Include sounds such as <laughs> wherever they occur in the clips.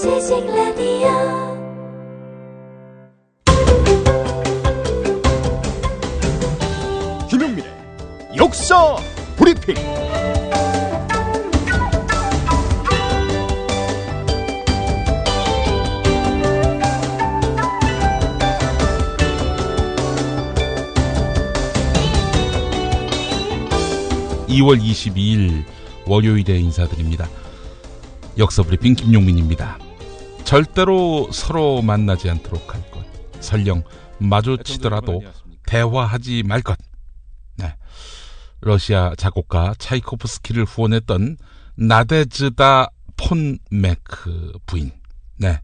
지식 라디오 김용민의 역사 브리핑. 이월 22일 월요일에 인사드립니다. 역사 브리핑 김용민입니다. 절대로 서로 만나지 않도록 할 것. 설령 마주치더라도 대화하지 말 것. 네. 러시아 작곡가 차이코프스키를 후원했던 나데즈다 폰 메크 부인. 네.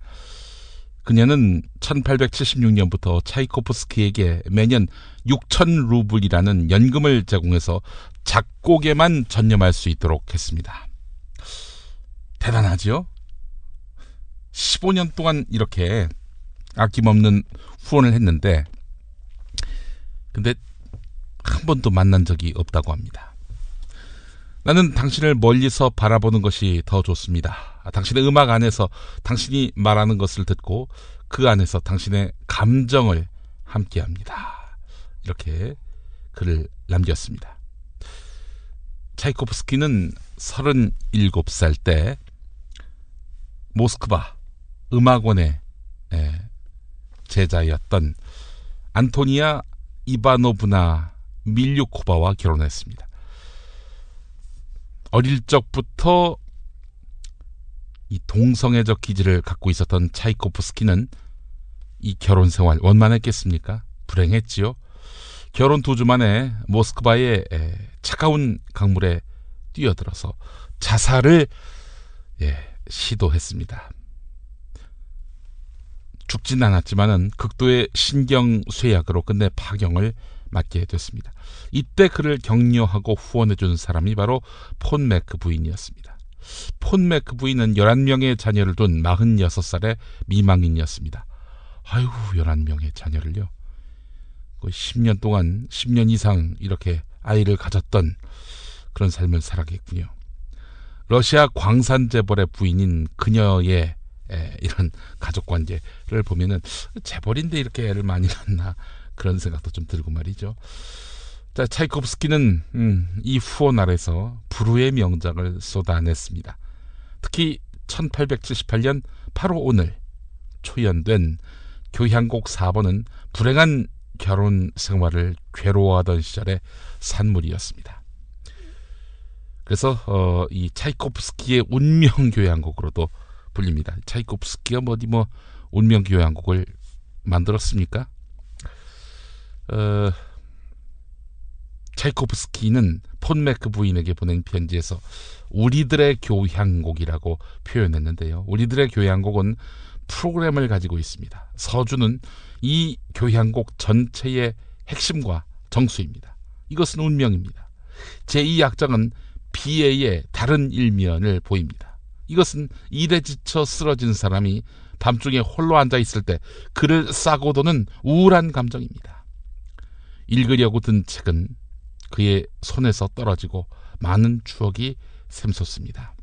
그녀는 1876년부터 차이코프스키에게 매년 6천 루블이라는 연금을 제공해서 작곡에만 전념할 수 있도록 했습니다. 대단하지요? 15년 동안 이렇게 아낌없는 후원을 했는데 근데 한 번도 만난 적이 없다고 합니다. 나는 당신을 멀리서 바라보는 것이 더 좋습니다. 아, 당신의 음악 안에서 당신이 말하는 것을 듣고 그 안에서 당신의 감정을 함께 합니다. 이렇게 글을 남겼습니다. 차이코프스키는 37살 때 모스크바 음악원의 예, 제자였던 안토니아 이바노브나 밀류코바와 결혼했습니다. 어릴 적부터 이 동성애적 기질을 갖고 있었던 차이코프스키는 이 결혼 생활 원만했겠습니까? 불행했지요. 결혼 두 주 만에 모스크바의 에, 차가운 강물에 뛰어들어서 자살을 예, 시도했습니다. 죽진 않았지만은 극도의 신경 쇠약으로 끝내 파경을 맞게 됐습니다. 이때 그를 격려하고 후원해준 사람이 바로 폰 매크 부인이었습니다. 폰 매크 부인은 11명의 자녀를 둔 46살의 미망인이었습니다. 아이고, 11명의 자녀를요. 거의 10년 동안, 10년 이상 이렇게 아이를 가졌던 그런 삶을 살아겠군요. 러시아 광산 재벌의 부인인 그녀의 에, 이런 가족 관계를 보면은 재벌인데 이렇게 애를 많이 낳나 그런 생각도 좀 들고 말이죠. 자, 차이콥스키는 음, 이 후원 아래서 불후의 명작을 쏟아냈습니다. 특히 1878년 8월 오늘 초연된 교향곡 4번은 불행한 결혼 생활을 괴로워하던 시절의 산물이었습니다. 그래서 어, 이 차이코프스키의 운명 교향곡으로도 불립니다. 차이코프스키가 뭐 어디 뭐 운명 교향곡을 만들었습니까? 어, 차이코프스키는 폰메크 부인에게 보낸 편지에서 우리들의 교향곡이라고 표현했는데요. 우리들의 교향곡은 프로그램을 가지고 있습니다. 서주는 이 교향곡 전체의 핵심과 정수입니다. 이것은 운명입니다. 제2악장은 비애의 다른 일면을 보입니다. 이것은 일에 지쳐 쓰러진 사람이 밤중에 홀로 앉아 있을 때 글을 싸고 도는 우울한 감정입니다. 읽으려고 든 책은 그의 손에서 떨어지고 많은 추억이 샘솟습니다.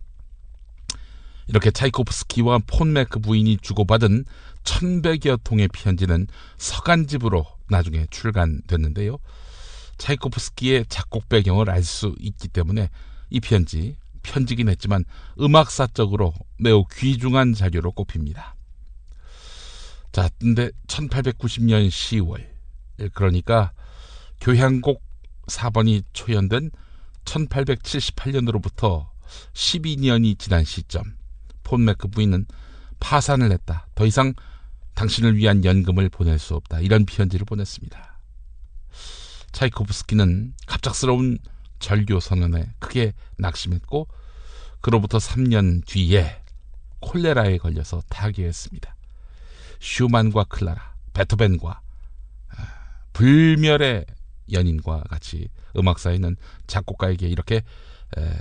이렇게 차이코프스키와 폰메크 부인이 주고받은 천백여 통의 편지는 서간집으로 나중에 출간됐는데요. 차이코프스키의 작곡 배경을 알 수 있기 때문에 이 편지, 편지긴 했지만 음악사적으로 매우 귀중한 자료로 꼽힙니다. 자, 근데 1890년 10월, 그러니까 교향곡 4번이 초연된 1878년으로부터 12년이 지난 시점, 폰메크 부인은 파산을 했다. 더 이상 당신을 위한 연금을 보낼 수 없다. 이런 편지를 보냈습니다. 차이코프스키는 갑작스러운 절교 선언에 크게 낙심했고 그로부터 3년 뒤에 콜레라에 걸려서 타계했습니다. 슈만과 클라라, 베토벤과 아, 불멸의 연인과 같이 음악사에는 작곡가에게 이렇게 에,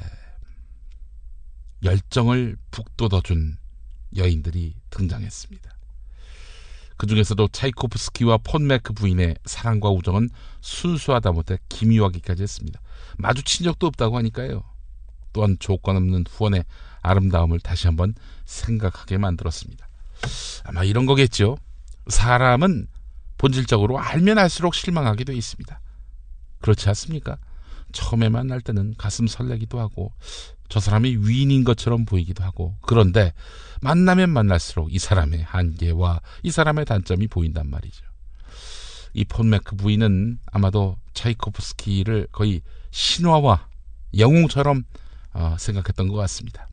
열정을 북돋워준 여인들이 등장했습니다. 그 중에서도 차이코프스키와 폰메크 부인의 사랑과 우정은 순수하다 못해 기묘하기까지 했습니다. 마주친 적도 없다고 하니까요. 또한 조건 없는 후원에 아름다움을 다시 한번 생각하게 만들었습니다. 아마 이런 거겠죠. 사람은 본질적으로 알면 알수록 실망하게 돼 있습니다. 그렇지 않습니까? 처음에 만날 때는 가슴 설레기도 하고 저 사람이 위인인 것처럼 보이기도 하고 그런데 만나면 만날수록 이 사람의 한계와 이 사람의 단점이 보인단 말이죠. 이 폰메크 부인은 아마도 차이코프스키를 거의 신화와 영웅처럼 어, 생각했던 것 같습니다.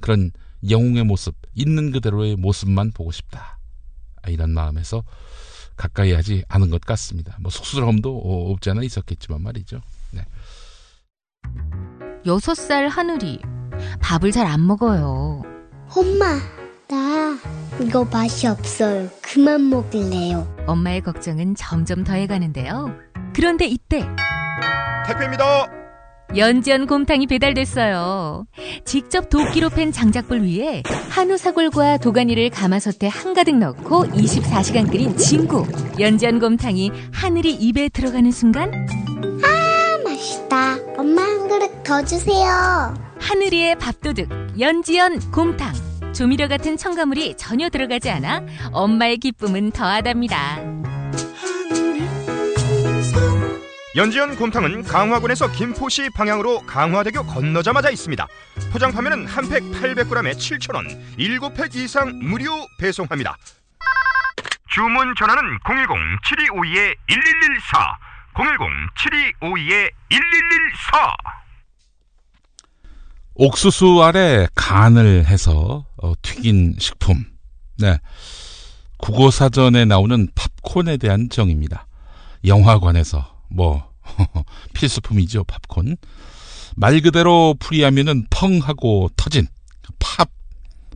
그런 영웅의 모습, 있는 그대로의 모습만 보고 싶다. 아, 이런 마음에서 가까이 하지 않은 것 같습니다. 뭐 쑥스러움도 없지 않아 있었겠지만 말이죠. 네. 여섯 살 하늘이 밥을 잘 안 먹어요. 엄마, 나 이거 맛이 없어요. 그만 먹을래요. 엄마의 걱정은 점점 더해가는데요. 그런데 이때 택배입니다. 연지연 곰탕이 배달됐어요. 직접 도끼로 팬 장작불 위에 한우 사골과 도가니를 가마솥에 한가득 넣고 24시간 끓인 진구. 연지연 곰탕이 하늘이 입에 들어가는 순간 아, 맛있다. 엄마 한 그릇 더 주세요. 하늘이의 밥도둑 연지연 곰탕. 조미료 같은 첨가물이 전혀 들어가지 않아 엄마의 기쁨은 더하답니다. 연지연 곰탕은 강화군에서 김포시 방향으로 강화대교 건너자마자 있습니다. 포장 판매는 한 팩 800g에 7,000원, 7팩 이상 무료 배송합니다. 주문 전화는 010-7252-1114, 010-7252-1114. 옥수수 아래 간을 해서 어, 튀긴 식품. 네. 국어 사전에 나오는 팝콘에 대한 정의입니다. 영화관에서 뭐 <laughs> 필수품이죠 팝콘 말 그대로 풀이하면은 펑 하고 터진 pop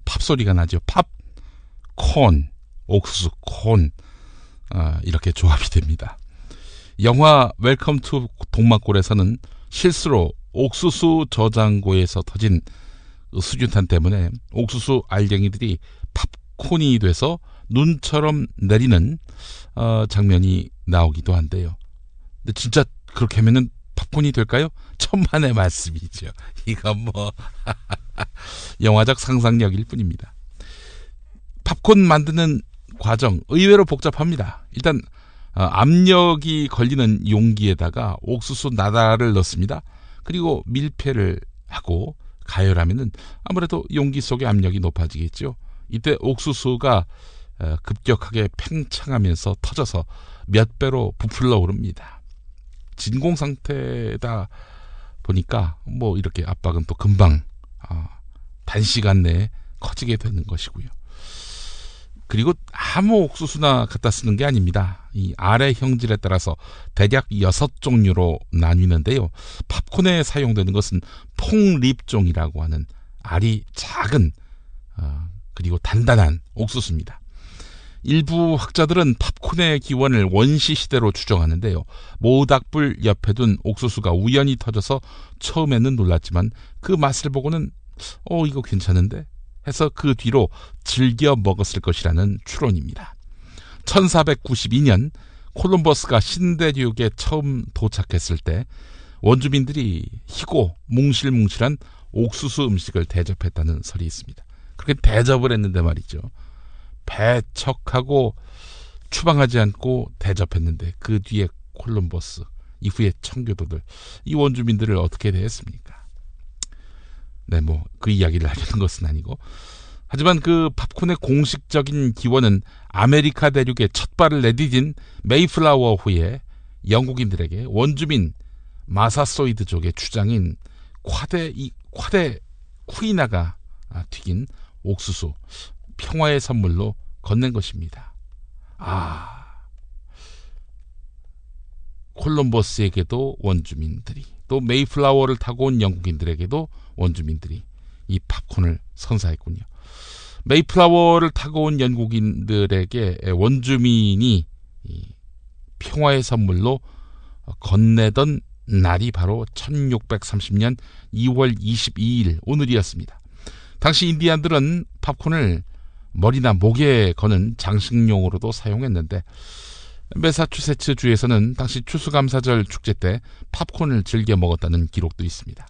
pop 소리가 나죠 pop corn 옥수수 corn 아, 이렇게 조합이 됩니다 영화 웰컴 투 동막골에서는 실수로 옥수수 저장고에서 터진 수류탄 때문에 옥수수 알갱이들이 팝콘이 돼서 눈처럼 내리는 어, 장면이 나오기도 한데요. 근데 진짜 그렇게 하면은 팝콘이 될까요? <laughs> 천만의 말씀이죠. 이건 뭐 <laughs> 영화적 상상력일 뿐입니다. 팝콘 만드는 과정 의외로 복잡합니다. 일단 어, 압력이 걸리는 용기에다가 옥수수 나다를 넣습니다. 그리고 밀폐를 하고 가열하면은 아무래도 용기 속의 압력이 높아지겠죠. 이때 옥수수가 어, 급격하게 팽창하면서 터져서 몇 배로 부풀러 오릅니다. 진공 상태다 보니까 뭐 이렇게 압박은 또 금방 아, 단시간 내에 커지게 되는 것이고요. 그리고 아무 옥수수나 갖다 쓰는 게 아닙니다. 이 아래 형질에 따라서 대략 여섯 종류로 나뉘는데요. 팝콘에 사용되는 것은 폭립종이라고 하는 알이 작은 어, 그리고 단단한 옥수수입니다. 일부 학자들은 팝콘의 기원을 원시 시대로 추정하는데요. 모닥불 옆에 둔 옥수수가 우연히 터져서 처음에는 놀랐지만 그 맛을 보고는 어 이거 괜찮은데 해서 그 뒤로 즐겨 먹었을 것이라는 추론입니다. 1492년 콜럼버스가 신대륙에 처음 도착했을 때 원주민들이 희고 뭉실뭉실한 옥수수 음식을 대접했다는 설이 있습니다. 그렇게 대접을 했는데 말이죠. 배척하고 추방하지 않고 대접했는데 그 뒤에 콜럼버스 이후에 청교도들 이 원주민들을 어떻게 대했습니까? 네, 뭐 그 이야기를 하려는 <laughs> 것은 아니고 하지만 그 팝콘의 공식적인 기원은 아메리카 대륙에 첫 발을 내디딘 메이플라워 호의 영국인들에게 원주민 마사소이드족의 추장인 콰데 이 콰데 쿠이나가 튀긴 옥수수 평화의 선물로 건넨 것입니다. 아, 콜럼버스에게도 원주민들이 또 메이플라워를 타고 온 영국인들에게도 원주민들이 이 팝콘을 선사했군요. 메이플라워를 타고 온 영국인들에게 원주민이 평화의 선물로 건네던 날이 바로 1630년 2월 22일 오늘이었습니다. 당시 인디안들은 팝콘을 머리나 목에 거는 장식용으로도 사용했는데 메사추세츠 주에서는 당시 추수감사절 축제 때 팝콘을 즐겨 먹었다는 기록도 있습니다.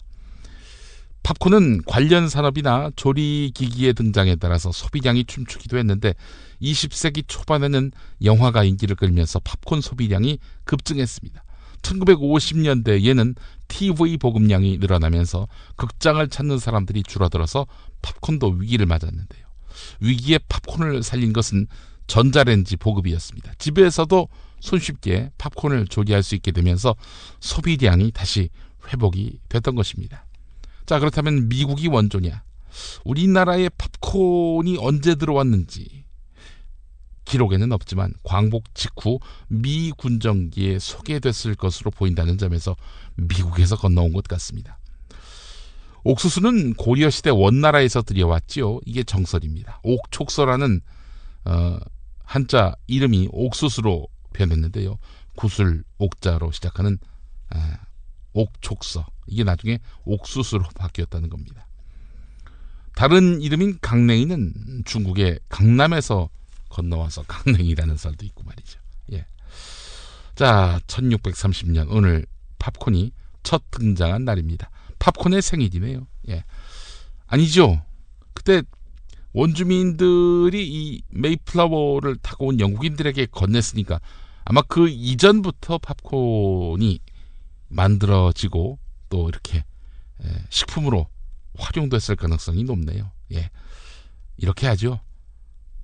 팝콘은 관련 산업이나 조리기기의 등장에 따라서 소비량이 춤추기도 했는데 20세기 초반에는 영화가 인기를 끌면서 팝콘 소비량이 급증했습니다. 1950년대에는 TV 보급량이 늘어나면서 극장을 찾는 사람들이 줄어들어서 팝콘도 위기를 맞았는데요. 위기에 팝콘을 살린 것은 전자레인지 보급이었습니다. 집에서도 손쉽게 팝콘을 조리할 수 있게 되면서 소비량이 다시 회복이 됐던 것입니다. 자, 그렇다면 미국이 원조냐? 우리나라의 팝콘이 언제 들어왔는지 기록에는 없지만 광복 직후 미 군정기에 소개됐을 것으로 보인다는 점에서 미국에서 건너온 것 같습니다. 옥수수는 고려 시대 원나라에서 들여왔지요. 이게 정설입니다. 옥촉서라는 어, 한자 이름이 옥수수로 변했는데요. 구슬 옥자로 시작하는 아, 옥촉서 이게 나중에 옥수수로 바뀌었다는 겁니다. 다른 이름인 강냉이는 중국의 강남에서 건너와서 강냉이라는 썰도 있고 말이죠. 예. 자, 1630년 오늘 팝콘이 첫 등장한 날입니다. 팝콘의 생일이네요. 예. 아니죠. 그때 원주민들이 이 메이플라워를 타고 온 영국인들에게 건넸으니까 아마 그 이전부터 팝콘이 만들어지고 또 이렇게 식품으로 활용됐을 가능성이 높네요. 예. 이렇게 하죠.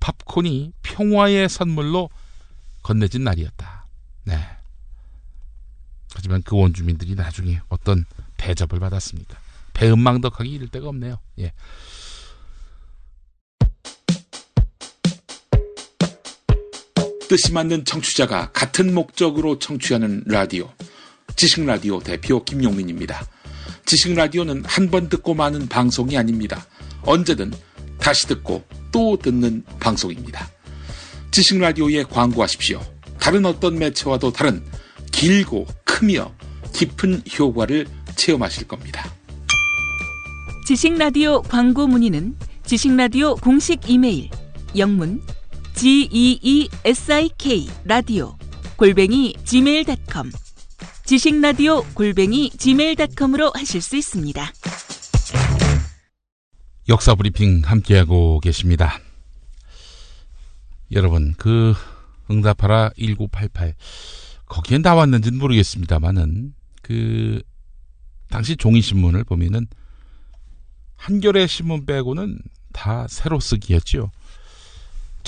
팝콘이 평화의 선물로 건네진 날이었다. 네. 하지만 그 원주민들이 나중에 어떤 대접을 받았습니까? 배은망덕하기 이를 데가 없네요. 예. 뜻이 맞는 청취자가 같은 목적으로 청취하는 라디오. 지식라디오 대표 김용민입니다. 지식라디오는 한 번 듣고 마는 방송이 아닙니다. 언제든 다시 듣고 또 듣는 방송입니다. 지식라디오에 광고하십시오. 다른 어떤 매체와도 다른 길고 크며 깊은 효과를 체험하실 겁니다. 지식라디오 광고 문의는 지식라디오 공식 이메일 영문 geesik 라디오 골뱅이 gmail.com 지식 라디오 골뱅이 gmail.com으로 하실 수 있습니다. 역사 브리핑 함께하고 계십니다. 여러분, 그 응답하라 1988 거기에 나왔는지는 모르겠습니다만은 그 당시 종이 신문을 보면은 한겨레 신문 빼고는 다 새로 쓰기였죠.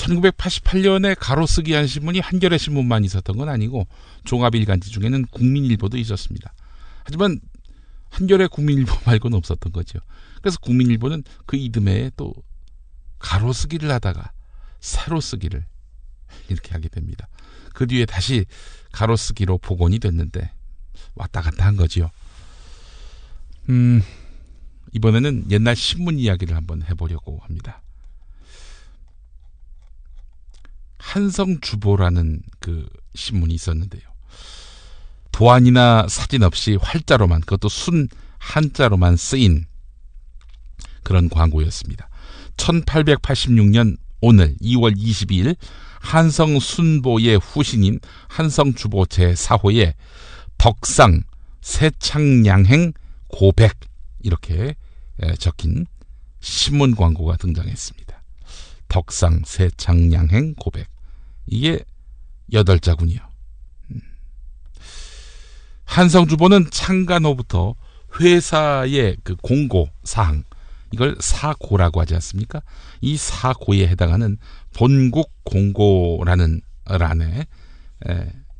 1988년에 가로 쓰기 한 신문이 한겨레 신문만 있었던 건 아니고 종합일간지 중에는 국민일보도 있었습니다. 하지만 한겨레 국민일보 <laughs> 말고는 없었던 거죠. 그래서 국민일보는 그 이듬해에 또 가로 쓰기를 하다가 세로 쓰기를 이렇게 하게 됩니다. 그 뒤에 다시 가로 쓰기로 복원이 됐는데 왔다 갔다 한 거지요. 음, 이번에는 옛날 신문 이야기를 한번 해보려고 합니다. 한성주보라는 그 신문이 있었는데요. 도안이나 사진 없이 활자로만 그것도 순 한자로만 쓰인 그런 광고였습니다. 1886년 오늘 2월 22일 한성순보의 후신인 한성주보 제4호의 덕상 세창양행 고백 이렇게 적힌 신문 광고가 등장했습니다. 덕상 세창양행 고백 이게 여덟 자군이요. 음. 한성주보는 창간 호부터 회사의 그 공고 사항 이걸 사고라고 하지 않습니까? 이 사고에 해당하는 본국 공고라는 란에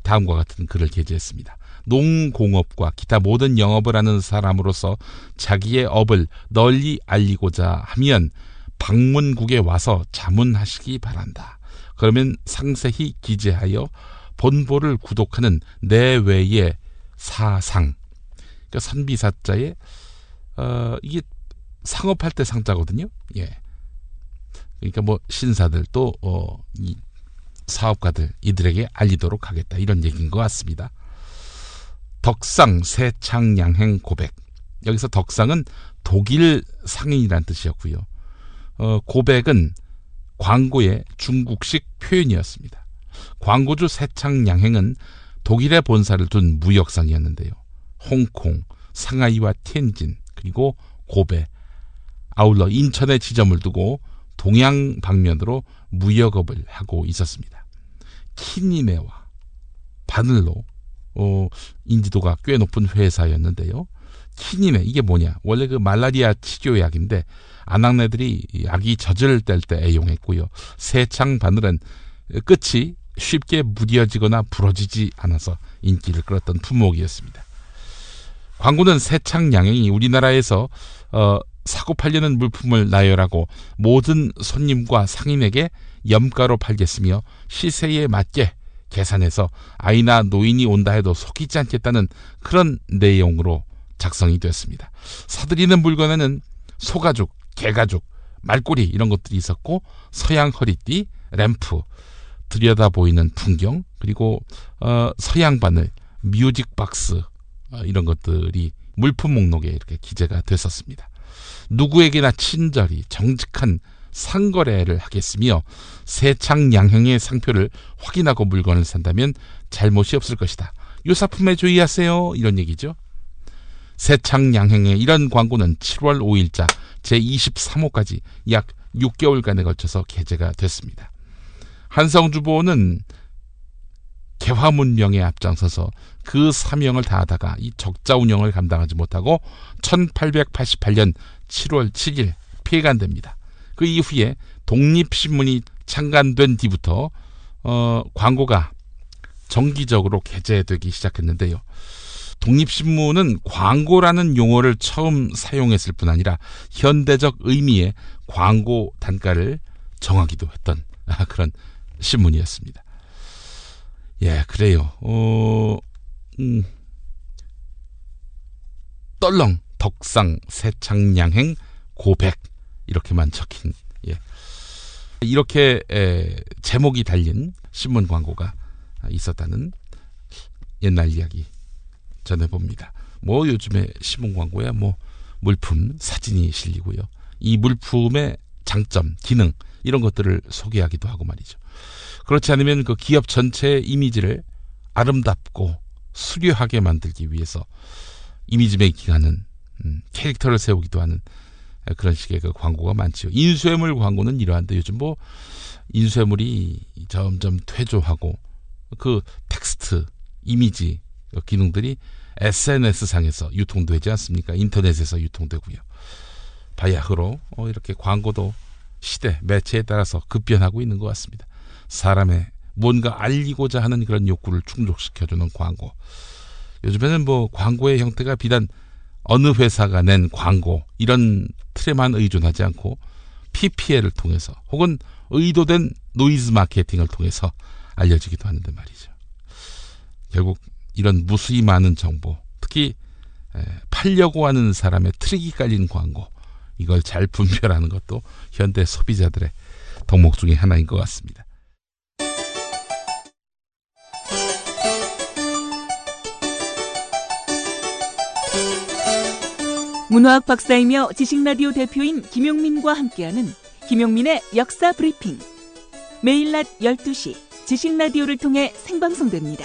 다음과 같은 글을 게재했습니다. 농공업과 기타 모든 영업을 하는 사람으로서 자기의 업을 널리 알리고자 하면 방문국에 와서 자문하시기 바란다. 그러면 상세히 기재하여 본보를 구독하는 내외의 사상. 그러니까 선비사자에 어, 이게 상업할 때 상자거든요. 예. 그러니까 뭐 신사들 또 어, 이 사업가들 이들에게 알리도록 하겠다 이런 얘기인 것 같습니다. 덕상 세창 양행 고백 여기서 덕상은 독일 상인이란 뜻이었고요. 어, 고백은 광고의 중국식 표현이었습니다. 광고주 세창 양행은 독일의 본사를 둔 무역상이었는데요. 홍콩, 상하이와 티엔진 그리고 고베, 아울러 인천에 지점을 두고 동양 방면으로 무역업을 하고 있었습니다. 키니메와 바늘로 어, 인지도가 꽤 높은 회사였는데요. 키니메 이게 뭐냐? 원래 그 말라리아 치료약인데 아낙네들이 아기 젖을 뗄 때 애용했고요. 새창 바늘은 끝이 쉽게 무뎌지거나 부러지지 않아서 인기를 끌었던 품목이었습니다. 광고는 새창 양행이 우리나라에서 어, 사고 팔려는 물품을 나열하고 모든 손님과 상인에게 염가로 팔겠으며 시세에 맞게 계산해서 아이나 노인이 온다 해도 속이지 않겠다는 그런 내용으로 작성이 됐습니다. 사들이는 물건에는 소가죽, 개가죽, 말꼬리 이런 것들이 있었고 서양 허리띠, 램프, 들여다 보이는 풍경 그리고 어, 서양 바늘, 뮤직 박스 어, 이런 것들이 물품 목록에 이렇게 기재가 됐었습니다. 누구에게나 친절히 정직한 상거래를 하겠으며 세창 양형의 상표를 확인하고 물건을 산다면 잘못이 없을 것이다. 요 사품에 주의하세요. 이런 얘기죠. 세창 양형의 이런 광고는 7월 5일자 제23호까지 약 6개월간에 걸쳐서 게재가 됐습니다. 한성주보는 개화문명에 앞장서서 그 사명을 다하다가 이 적자 운영을 감당하지 못하고 1888년 7월 7일 폐간됩니다. 그 이후에 독립신문이 창간된 뒤부터 어, 광고가 정기적으로 게재되기 시작했는데요. 독립신문은 광고라는 용어를 처음 사용했을 뿐 아니라 현대적 의미의 광고 단가를 정하기도 했던 그런 신문이었습니다. 예, 그래요. 어, 음, 떨렁, 덕상, 세창양행, 고백 이렇게만 적힌 예. 이렇게 에, 제목이 달린 신문 광고가 있었다는 옛날 이야기 전해봅니다. 뭐 요즘에 신문 광고야 뭐 물품 사진이 실리고요. 이 물품의 장점, 기능 이런 것들을 소개하기도 하고 말이죠. 그렇지 않으면 그 기업 전체의 이미지를 아름답고 수려하게 만들기 위해서 이미지 메이킹하는 음, 캐릭터를 세우기도 하는 그런 식의 그 광고가 많지요. 인쇄물 광고는 이러한데 요즘 뭐 인쇄물이 점점 퇴조하고 그 텍스트, 이미지 그 기능들이 SNS 상에서 유통되지 않습니까? 인터넷에서 유통되고요. 바야흐로 어, 이렇게 광고도 시대, 매체에 따라서 급변하고 있는 것 같습니다. 사람의 뭔가 알리고자 하는 그런 욕구를 충족시켜주는 광고. 요즘에는 뭐 광고의 형태가 비단 어느 회사가 낸 광고 이런 틀에만 의존하지 않고 PPL을 통해서 혹은 의도된 노이즈 마케팅을 통해서 알려지기도 하는데 말이죠. 결국 이런 무수히 많은 정보, 특히 팔려고 하는 사람의 트릭이 깔린 광고, 이걸 잘 분별하는 것도 현대 소비자들의 덕목 중의 하나인 것 같습니다. 문화학 박사이며 지식라디오 대표인 김용민과 함께하는 김용민의 역사 브리핑. 매일 낮 12시 지식라디오를 통해 생방송됩니다.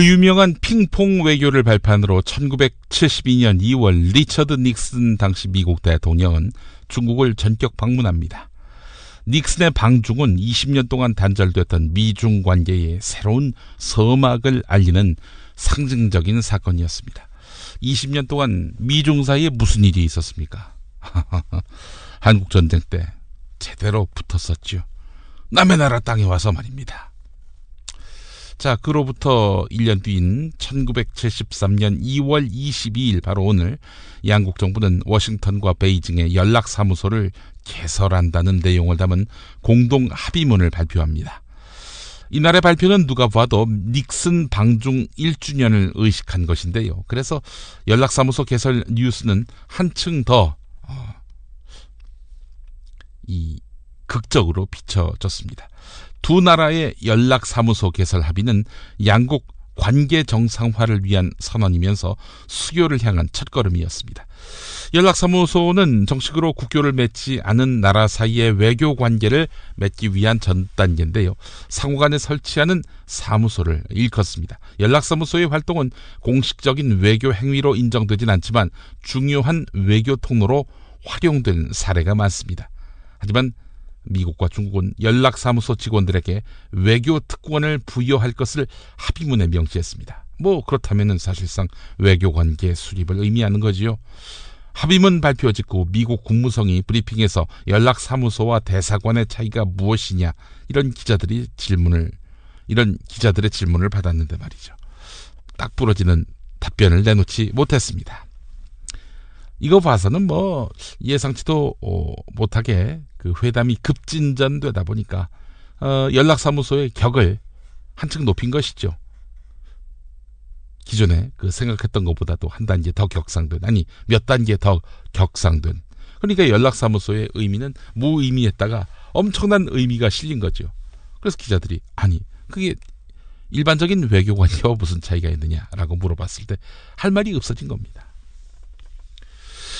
그 유명한 핑퐁 외교를 발판으로 1972년 2월 리처드 닉슨 당시 미국 대통령은 중국을 전격 방문합니다. 닉슨의 방중은 20년 동안 단절됐던 미중 관계의 새로운 서막을 알리는 상징적인 사건이었습니다. 20년 동안 미중 사이에 무슨 일이 있었습니까? <laughs> 한국 전쟁 때 제대로 붙었었죠. 남의 나라 땅에 와서 말입니다. 자, 그로부터 1년 뒤인 1973년 2월 22일 바로 오늘 양국 정부는 워싱턴과 베이징의 연락 사무소를 개설한다는 내용을 담은 공동 합의문을 발표합니다. 이날의 발표는 누가 봐도 닉슨 방중 1주년을 의식한 것인데요. 그래서 연락사무소 개설 뉴스는 한층 더, 어, 이, 극적으로 비춰졌습니다. 두 나라의 연락사무소 개설 합의는 양국 관계 정상화를 위한 선언이면서 수교를 향한 첫걸음이었습니다. 연락사무소는 정식으로 국교를 맺지 않은 나라 사이의 외교 관계를 맺기 위한 전 단계인데요. 상호간에 설치하는 사무소를 일컫습니다. 연락사무소의 활동은 공식적인 외교 행위로 인정되진 않지만 중요한 외교 통로로 활용된 사례가 많습니다. 하지만 미국과 중국은 연락사무소 직원들에게 외교 특권을 부여할 것을 합의문에 명시했습니다. 뭐 그렇다면 사실상 외교 관계 수립을 의미하는 거지요. 합의문 발표 직후 미국 국무성이 브리핑에서 연락사무소와 대사관의 차이가 무엇이냐 이런 기자들이 질문을 이런 기자들의 질문을 받았는데 말이죠. 딱 부러지는 답변을 내놓지 못했습니다. 이거 봐서는 뭐 예상치도 어, 못하게 그 회담이 급진전되다 보니까 어, 연락사무소의 격을 한층 높인 것이죠. 기존에 그 생각했던 것보다도 한 단계 더 격상된 아니 몇 단계 더 격상된 그러니까 연락사무소의 의미는 무의미했다가 엄청난 의미가 실린 거죠. 그래서 기자들이 아니 그게 일반적인 외교관계와 무슨 차이가 있느냐라고 물어봤을 때 할 말이 없어진 겁니다.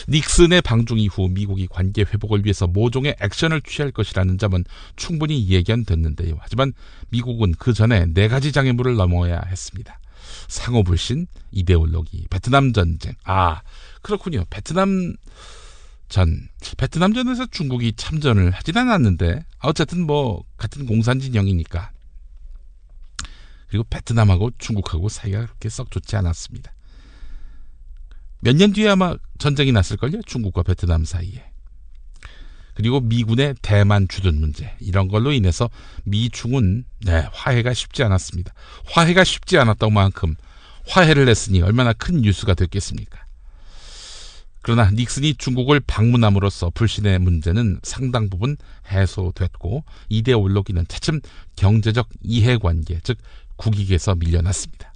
닉슨의 방중 이후 미국이 관계 회복을 위해서 모종의 액션을 취할 것이라는 점은 충분히 예견됐는데요. 하지만 미국은 그 전에 네 가지 장애물을 넘어야 했습니다. 상호 불신, 이데올로기, 베트남 전쟁. 아, 그렇군요. 베트남 전, 베트남전에서 중국이 참전을 하진 않았는데, 어쨌든 뭐, 같은 공산 진영이니까. 그리고 베트남하고 중국하고 사이가 그렇게 썩 좋지 않았습니다. 몇 년 뒤에 아마 전쟁이 났을걸요? 중국과 베트남 사이에. 그리고 미군의 대만 주둔 문제 이런 걸로 인해서 미중은 네, 화해가 쉽지 않았습니다. 화해가 쉽지 않았던 만큼 화해를 했으니 얼마나 큰 뉴스가 됐겠습니까? 그러나 닉슨이 중국을 방문함으로써 불신의 문제는 상당 부분 해소됐고 이데올로기는 차츰 경제적 이해관계 즉 국익에서 밀려났습니다.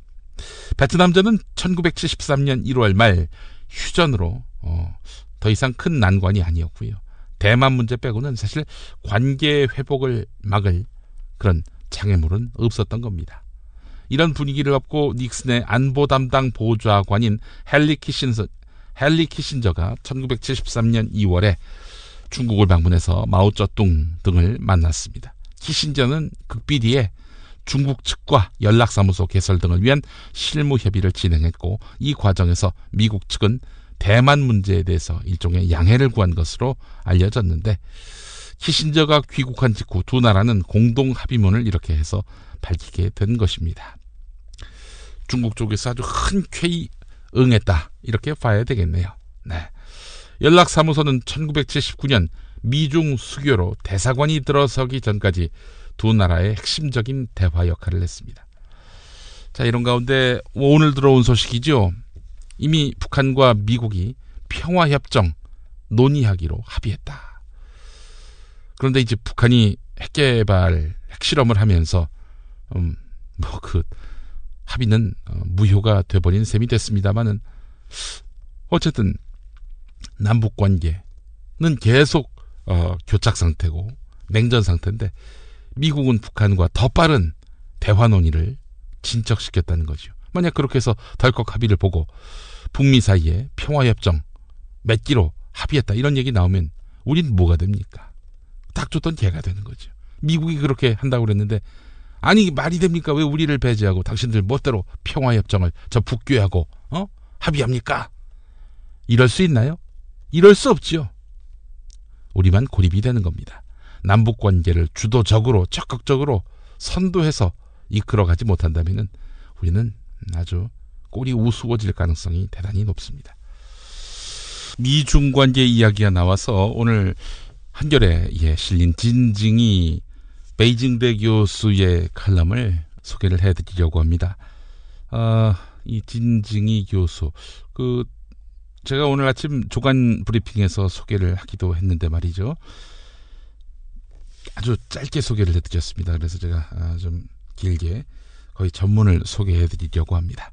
베트남전은 1973년 1월 말 휴전으로 어, 더 이상 큰 난관이 아니었고요. 대만 문제 빼고는 사실 관계 회복을 막을 그런 장애물은 없었던 겁니다. 이런 분위기를 업고 닉슨의 안보 담당 보좌관인 헨리 키신저, 헨리 키신저가 1973년 2월에 중국을 방문해서 마오쩌둥 등을 만났습니다. 키신저는 극비 뒤에 중국 측과 연락사무소 개설 등을 위한 실무 협의를 진행했고 이 과정에서 미국 측은 대만 문제에 대해서 일종의 양해를 구한 것으로 알려졌는데 키신저가 귀국한 직후 두 나라는 공동 합의문을 이렇게 해서 밝히게 된 것입니다. 중국 쪽에서 아주 흔쾌히 응했다 이렇게 봐야 되겠네요. 네. 연락사무소는 1979년 미중 수교로 대사관이 들어서기 전까지 두 나라의 핵심적인 대화 역할을 했습니다. 자, 이런 가운데 오늘 들어온 소식이죠. 이미 북한과 미국이 평화협정 논의하기로 합의했다. 그런데 이제 북한이 핵개발, 핵실험을 하면서, 음, 뭐, 그, 합의는 어, 무효가 돼버린 셈이 됐습니다만은, 어쨌든, 남북 관계는 계속, 어, 교착 상태고, 냉전 상태인데, 미국은 북한과 더 빠른 대화 논의를 진척시켰다는 거죠. 만약 그렇게 해서 덜컥 합의를 보고 북미 사이에 평화협정 맺기로 합의했다 이런 얘기 나오면 우린 뭐가 됩니까? 딱 좋던 개가 되는 거죠. 미국이 그렇게 한다고 그랬는데 아니 말이 됩니까? 왜 우리를 배제하고 당신들 멋대로 평화협정을 저 북교하고 어 합의합니까? 이럴 수 있나요? 이럴 수 없지요. 우리만 고립이 되는 겁니다. 남북 관계를 주도적으로 적극적으로 선도해서 이끌어가지 못한다면은 우리는 아주 꼴이 우스워질 가능성이 대단히 높습니다. 미중 관계 이야기가 나와서 오늘 한결에 예, 실린 진징이 베이징 대 교수의 칼럼을 소개를 해드리려고 합니다. 아, 이 진징이 교수, 그 제가 오늘 아침 조간 브리핑에서 소개를 하기도 했는데 말이죠. 아주 짧게 소개를 해드렸습니다. 그래서 제가 아, 좀 길게 거의 전문을 소개해드리려고 합니다.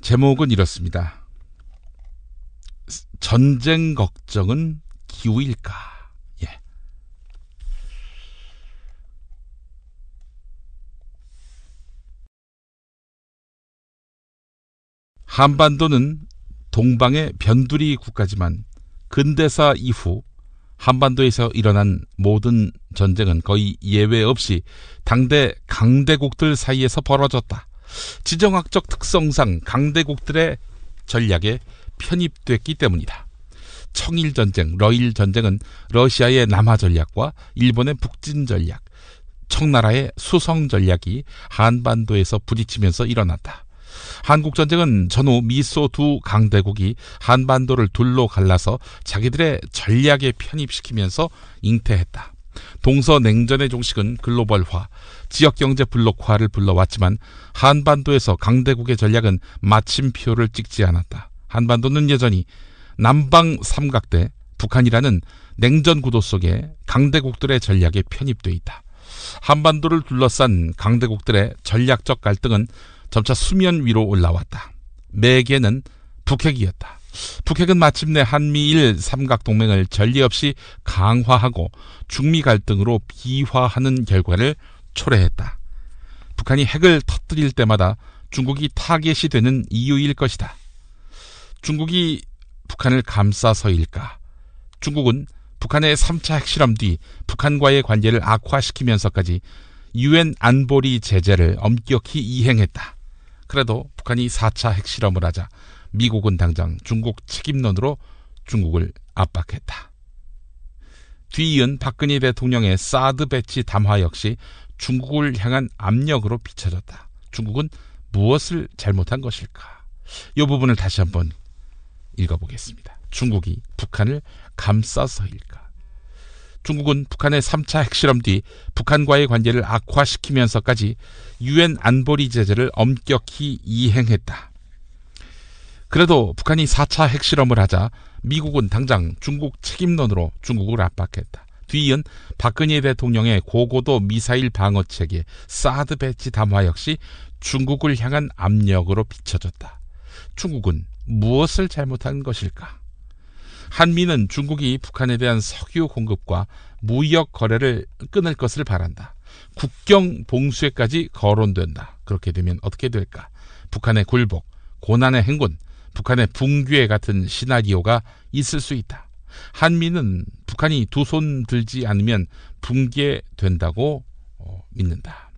제목은 이렇습니다. 전쟁 걱정은 기후일까? 예. 한반도는 동방의 변두리 국가지만 근대사 이후 한반도에서 일어난 모든 전쟁은 거의 예외 없이 당대 강대국들 사이에서 벌어졌다. 지정학적 특성상 강대국들의 전략에 편입됐기 때문이다. 청일 전쟁, 러일 전쟁은 러시아의 남하 전략과 일본의 북진 전략, 청나라의 수성 전략이 한반도에서 부딪히면서 일어났다. 한국 전쟁은 전후 미소 두 강대국이 한반도를 둘로 갈라서 자기들의 전략에 편입시키면서 잉태했다. 동서 냉전의 종식은 글로벌화, 지역 경제 블록화를 불러왔지만 한반도에서 강대국의 전략은 마침표를 찍지 않았다. 한반도는 여전히 남방 삼각대, 북한이라는 냉전 구도 속에 강대국들의 전략에 편입돼 있다. 한반도를 둘러싼 강대국들의 전략적 갈등은 점차 수면 위로 올라왔다. 매개는 북핵이었다. 북핵은 마침내 한미일 삼각동맹을 전례 없이 강화하고 중미 갈등으로 비화하는 결과를 초래했다. 북한이 핵을 터뜨릴 때마다 중국이 타겟이 되는 이유일 것이다. 중국이 북한을 감싸서일까? 중국은 북한의 3차 핵실험 뒤 북한과의 관계를 악화시키면서까지 유엔 안보리 제재를 엄격히 이행했다. 그래도 북한이 4차 핵실험을 하자 미국은 당장 중국 책임론으로 중국을 압박했다. 뒤이은 박근혜 대통령의 사드 배치 담화 역시 중국을 향한 압력으로 비춰졌다. 중국은 무엇을 잘못한 것일까? 이 부분을 다시 한번 읽어보겠습니다. 중국이 북한을 감싸서일까? 중국은 북한의 3차 핵실험 뒤 북한과의 관계를 악화시키면서까지 유엔 안보리 제재를 엄격히 이행했다. 그래도 북한이 4차 핵실험을 하자 미국은 당장 중국 책임론으로 중국을 압박했다. 뒤이은 박근혜 대통령의 고고도 미사일 방어 체계 사드 배치 담화 역시 중국을 향한 압력으로 비춰졌다. 중국은 무엇을 잘못한 것일까? 한미는 중국이 북한에 대한 석유 공급과 무역 거래를 끊을 것을 바란다. 국경 봉쇄까지 거론된다. 그렇게 되면 어떻게 될까? 북한의 굴복, 고난의 행군, 북한의 붕괴 같은 시나리오가 있을 수 있다. 한미는 북한이 두 손 들지 않으면 붕괴된다고 어, 믿는다.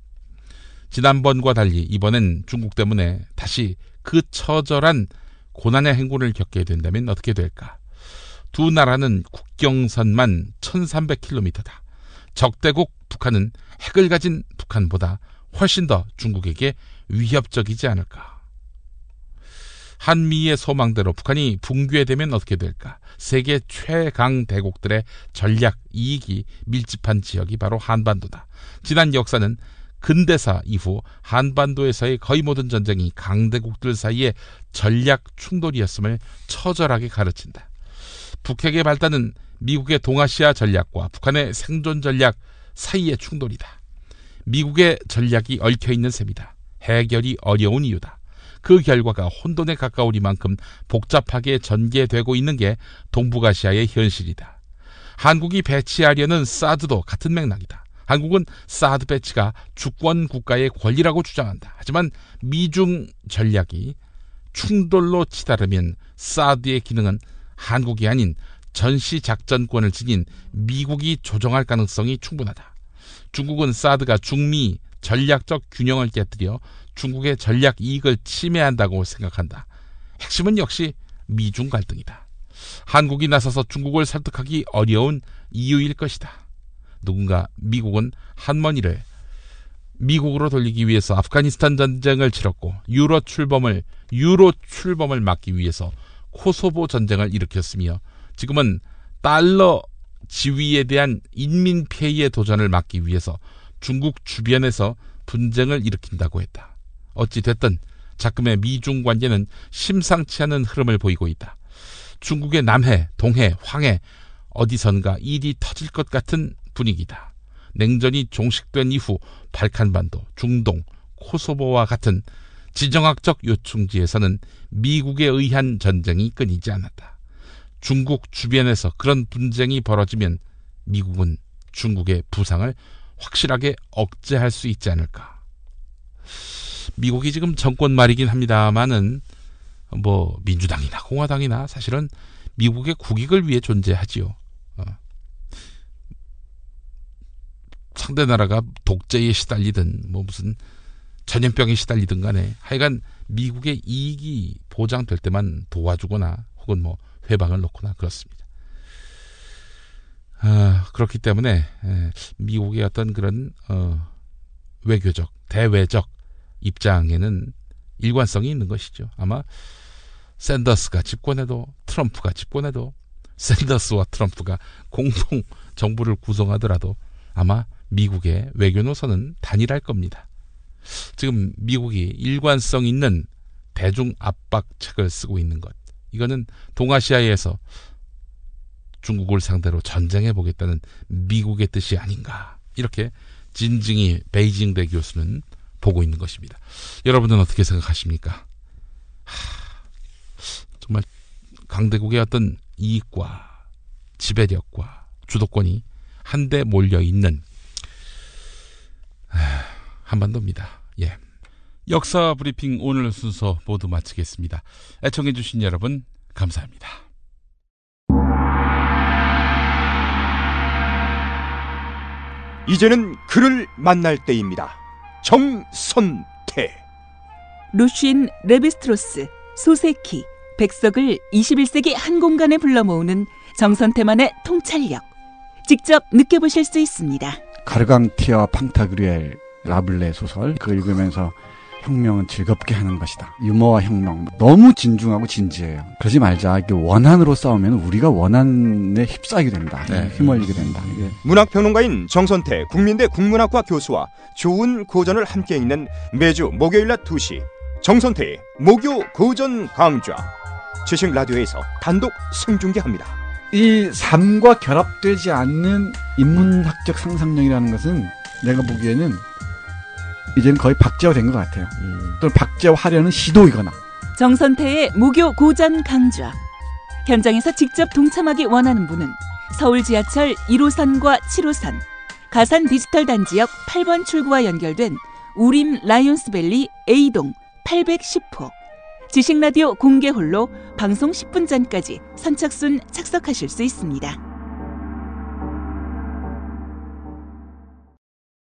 지난번과 달리 이번엔 중국 때문에 다시 그 처절한 고난의 행군을 겪게 된다면 어떻게 될까? 두 나라는 국경선만 1300km다. 적대국 북한은 핵을 가진 북한보다 훨씬 더 중국에게 위협적이지 않을까. 한미의 소망대로 북한이 붕괴되면 어떻게 될까? 세계 최강 대국들의 전략 이익이 밀집한 지역이 바로 한반도다. 지난 역사는 근대사 이후 한반도에서의 거의 모든 전쟁이 강대국들 사이의 전략 충돌이었음을 처절하게 가르친다. 북핵의 발단은 미국의 동아시아 전략과 북한의 생존 전략 사이의 충돌이다. 미국의 전략이 얽혀 있는 셈이다. 해결이 어려운 이유다. 그 결과가 혼돈에 가까우리만큼 복잡하게 전개되고 있는 게 동북아시아의 현실이다. 한국이 배치하려는 사드도 같은 맥락이다. 한국은 사드 배치가 주권 국가의 권리라고 주장한다. 하지만 미중 전략이 충돌로 치달으면 사드의 기능은 한국이 아닌 전시 작전권을 지닌 미국이 조정할 가능성이 충분하다. 중국은 사드가 중미 전략적 균형을 깨뜨려 중국의 전략 이익을 침해한다고 생각한다. 핵심은 역시 미중 갈등이다. 한국이 나서서 중국을 설득하기 어려운 이유일 것이다. 누군가 미국은 한머니를 미국으로 돌리기 위해서 아프가니스탄 전쟁을 치렀고 유로 출범을 유로 출범을 막기 위해서 코소보 전쟁을 일으켰으며 지금은 달러 지위에 대한 인민 폐의의 도전을 막기 위해서 중국 주변에서 분쟁을 일으킨다고 했다. 어찌 됐든 자금의 미중 관계는 심상치 않은 흐름을 보이고 있다. 중국의 남해, 동해, 황해 어디선가 일이 터질 것 같은 분위기다. 냉전이 종식된 이후 발칸반도, 중동, 코소보와 같은 지정학적 요충지에서는 미국에 의한 전쟁이 끊이지 않았다. 중국 주변에서 그런 분쟁이 벌어지면 미국은 중국의 부상을 확실하게 억제할 수 있지 않을까. 미국이 지금 정권 말이긴 합니다만은 뭐 민주당이나 공화당이나 사실은 미국의 국익을 위해 존재하지요. 어. 상대 나라가 독재에 시달리든 뭐 무슨 전염병에 시달리든 간에 하여간 미국의 이익이 보장될 때만 도와주거나 혹은 뭐 회방을 놓거나 그렇습니다. 아, 그렇기 때문에 에, 미국의 어떤 그런 어, 외교적 대외적 입장에는 일관성이 있는 것이죠. 아마 샌더스가 집권해도 트럼프가 집권해도 샌더스와 트럼프가 공동 정부를 구성하더라도 아마 미국의 외교 노선은 단일할 겁니다. 지금 미국이 일관성 있는 대중 압박책을 쓰고 있는 것. 이거는 동아시아에서 중국을 상대로 전쟁해 보겠다는 미국의 뜻이 아닌가. 이렇게 진증이 베이징대 교수는 보고 있는 것입니다. 여러분은 어떻게 생각하십니까? 하, 정말 강대국의 어떤 이익과 지배력과 주도권이 한데 몰려 있는 한반도입니다. 예. 역사 브리핑 오늘 순서 모두 마치겠습니다. 애청해주신 여러분, 감사합니다. 이제는 그를 만날 때입니다. 정선태. 루쉰 레비스트로스, 소세키, 백석을 21세기 한 공간에 불러 모으는 정선태만의 통찰력. 직접 느껴보실 수 있습니다. 가르강튀아 팡타그뤼엘 라블레 소설 그걸 읽으면서 혁명은 즐겁게 하는 것이다. 유머와 혁명 너무 진중하고 진지해요. 그러지 말자. 이게 원한으로 싸우면 우리가 원한에 휩싸이게 된다. 네. 휘말리게 된다. 이게 문학평론가인 정선태 국민대 국문학과 교수와 좋은 고전을 함께 읽는 매주 목요일 낮 2시 정선태의 목요 고전 강좌 지식 라디오에서 단독 생중계합니다. 이 삶과 결합되지 않는 인문학적 상상력이라는 것은 내가 보기에는 이제는 거의 박제화 된 것 같아요. 또는 박제화하려는 시도이거나 정선태의 무교 고전 강좌. 현장에서 직접 동참하기 원하는 분은 서울 지하철 1호선과 7호선, 가산 디지털 단지역 8번 출구와 연결된 우림 라이온스밸리 A동 810호. 지식라디오 공개 홀로 방송 10분 전까지 선착순 착석하실 수 있습니다.